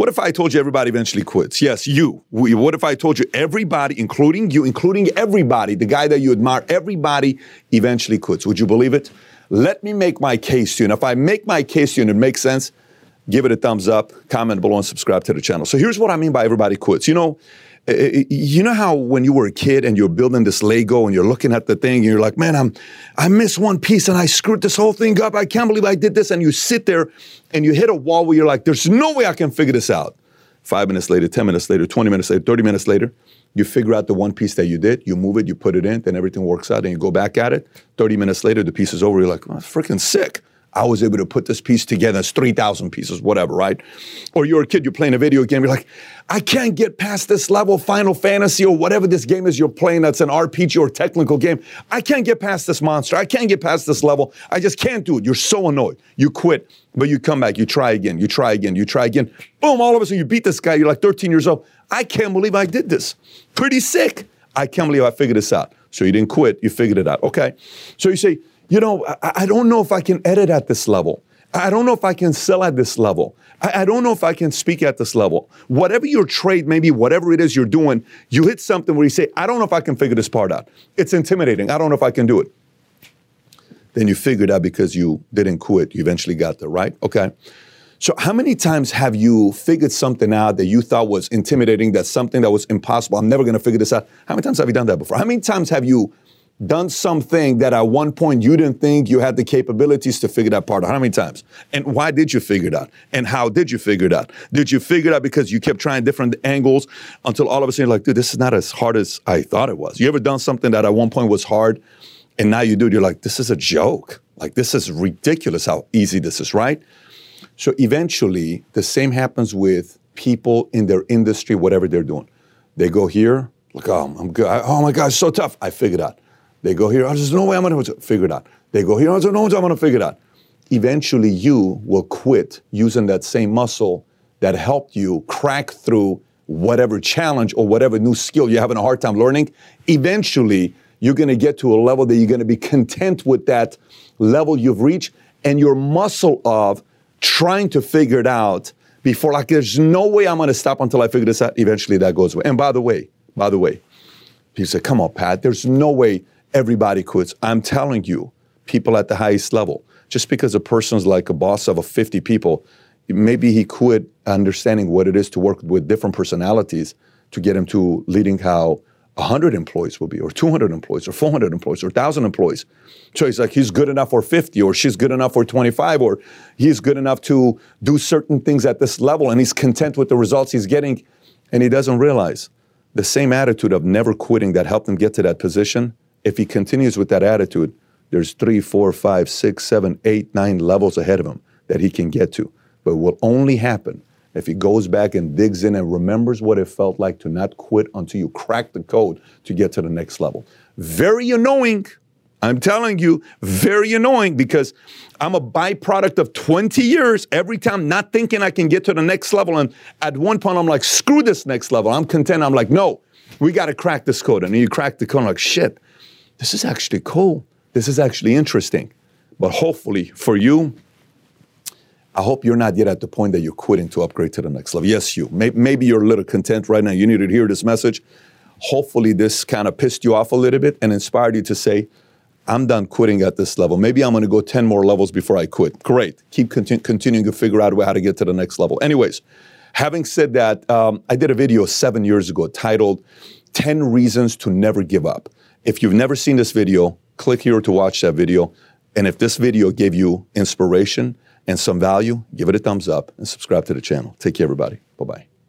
What if I told you everybody eventually quits? Yes, you. What if I told you everybody, including you, including everybody, the guy that you admire, everybody eventually quits? Would you believe it? Let me make my case to you. And if I make my case to you and it makes sense, give it a thumbs up, comment below, and subscribe to the channel. So here's what I mean by everybody quits. You know, Eh, eh, you know how when you were a kid and you're building this Lego and you're looking at the thing and you're like, man, I'm I missed one piece and I screwed this whole thing up. I can't believe I did this. And you sit there and you hit a wall where you're like, there's no way I can figure this out. Five minutes later, 10 minutes later, 20 minutes later, 30 minutes later, you figure out the one piece that you did, you move it, you put it in, then everything works out, and you go back at it. 30 minutes later, the piece is over. You're like, oh, freaking sick. I was able to put this piece together. It's 3,000 pieces, whatever, right? Or you're a kid, you're playing a video game, you're like, I can't get past this level, Final Fantasy, or whatever this game is you're playing that's an RPG or technical game. I can't get past this monster. I can't get past this level. I just can't do it. You're so annoyed. You quit, but you come back, you try again, you try again, you try again. Boom, all of a sudden you beat this guy. You're like 13 years old. I can't believe I did this. Pretty sick. I can't believe I figured this out. So you didn't quit, you figured it out. Okay. So you say, you know, I, I don't know if I can edit at this level. I don't know if I can sell at this level. I, I don't know if I can speak at this level. Whatever your trade, maybe whatever it is you're doing, you hit something where you say, I don't know if I can figure this part out. It's intimidating. I don't know if I can do it. Then you figured out because you didn't quit. You eventually got there, right? Okay. So, how many times have you figured something out that you thought was intimidating, that something that was impossible? I'm never going to figure this out. How many times have you done that before? How many times have you done something that at one point you didn't think you had the capabilities to figure that part out? How many times? And why did you figure it out? And how did you figure it out? Did you figure it out because you kept trying different angles until all of a sudden you're like, dude, this is not as hard as I thought it was? You ever done something that at one point was hard and now you do it, you're like, this is a joke. Like, this is ridiculous how easy this is, right? So eventually, the same happens with people in their industry, whatever they're doing. They go here, like, oh, I'm good. I- oh my God, so tough. I figured out. They go here, oh, there's no way I'm going to figure it out. They go here, oh, there's no way I'm going to figure it out. Eventually, you will quit using that same muscle that helped you crack through whatever challenge or whatever new skill you're having a hard time learning. Eventually, you're going to get to a level that you're going to be content with that level you've reached and your muscle of trying to figure it out before like there's no way I'm going to stop until I figure this out. Eventually that goes away. And by the way, by the way, people say, come on, Pat, there's no way everybody quits. I'm telling you, people at the highest level, just because a person's like a boss of a 50 people, maybe he quit understanding what it is to work with different personalities to get him to leading how 100 employees will be, or 200 employees, or 400 employees, or 1,000 employees. So he's like, he's good enough for 50, or she's good enough for 25, or he's good enough to do certain things at this level, and he's content with the results he's getting, and he doesn't realize the same attitude of never quitting that helped him get to that position. If he continues with that attitude, there's three, four, five, six, seven, eight, nine levels ahead of him that he can get to. But it will only happen if he goes back and digs in and remembers what it felt like to not quit until you crack the code to get to the next level. Very annoying. I'm telling you, very annoying because I'm a byproduct of 20 years every time not thinking I can get to the next level. And at one point, I'm like, screw this next level. I'm content. I'm like, no, we got to crack this code. And then you crack the code, I'm like, shit, this is actually cool. This is actually interesting. But hopefully for you, I hope you're not yet at the point that you're quitting to upgrade to the next level. Yes, you. Maybe you're a little content right now. You need to hear this message. Hopefully, this kind of pissed you off a little bit and inspired you to say, I'm done quitting at this level. Maybe I'm going to go 10 more levels before I quit. Great. Keep conti- continuing to figure out how to get to the next level. Anyways, having said that, um, I did a video seven years ago titled 10 Reasons to Never Give Up. If you've never seen this video, click here to watch that video. And if this video gave you inspiration and some value, give it a thumbs up and subscribe to the channel. Take care, everybody. Bye bye.